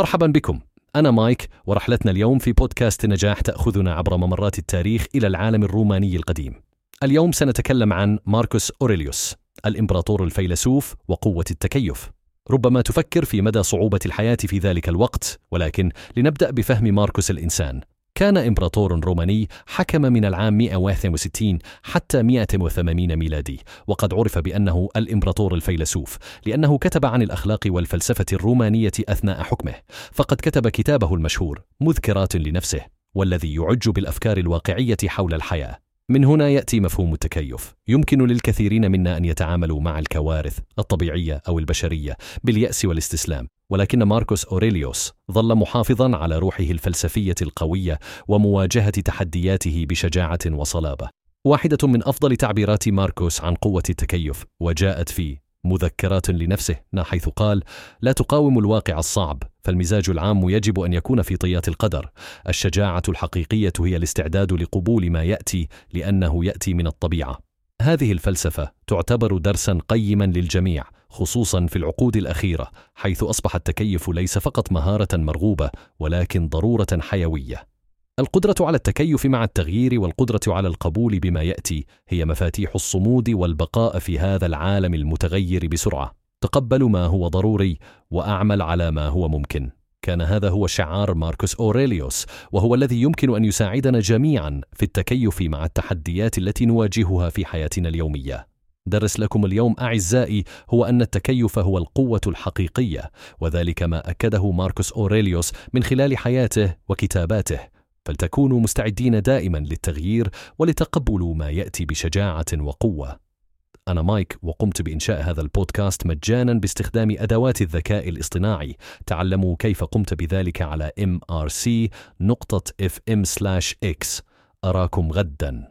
مرحبا بكم. أنا مايك ورحلتنا اليوم في بودكاست نجاح تأخذنا عبر ممرات التاريخ إلى العالم الروماني القديم. اليوم سنتكلم عن ماركوس أوريليوس الإمبراطور الفيلسوف وقوة التكيف. ربما تفكر في مدى صعوبة الحياة في ذلك الوقت ولكن لنبدأ بفهم ماركوس الإنسان. كان إمبراطور روماني حكم من العام 161 حتى 180 ميلادي وقد عرف بأنه الإمبراطور الفيلسوف لأنه كتب عن الأخلاق والفلسفة الرومانية أثناء حكمه فقد كتب كتابه المشهور مذكرات لنفسه والذي يعج بالأفكار الواقعية حول الحياة. من هنا يأتي مفهوم التكيف. يمكن للكثيرين منا أن يتعاملوا مع الكوارث الطبيعية أو البشرية باليأس والاستسلام. ولكن ماركوس أوريليوس ظل محافظا على روحه الفلسفية القوية ومواجهة تحدياته بشجاعة وصلابة. واحدة من أفضل تعبيرات ماركوس عن قوة التكيف وجاءت في مذكرات لنفسه حيث قال لا تقاوم الواقع الصعب فالمزاج العام يجب أن يكون في طيات القدر. الشجاعة الحقيقية هي الاستعداد لقبول ما يأتي لأنه يأتي من الطبيعة. هذه الفلسفة تعتبر درسا قيما للجميع خصوصا في العقود الأخيرة حيث أصبح التكيف ليس فقط مهارة مرغوبة ولكن ضرورة حيوية القدرة على التكيف مع التغيير والقدرة على القبول بما يأتي هي مفاتيح الصمود والبقاء في هذا العالم المتغير بسرعة. تقبل ما هو ضروري وأعمل على ما هو ممكن. كان هذا هو شعار ماركوس أوريليوس وهو الذي يمكن أن يساعدنا جميعا في التكيف مع التحديات التي نواجهها في حياتنا اليومية. درس لكم اليوم أعزائي هو أن التكيف هو القوة الحقيقية وذلك ما أكده ماركوس أوريليوس من خلال حياته وكتاباته. فلتكونوا مستعدين دائما للتغيير ولتقبلوا ما يأتي بشجاعة وقوة. أنا مايك وقمت بإنشاء هذا البودكاست مجانا باستخدام أدوات الذكاء الاصطناعي. تعلموا كيف قمت بذلك على mrc.fm/x أراكم غدا.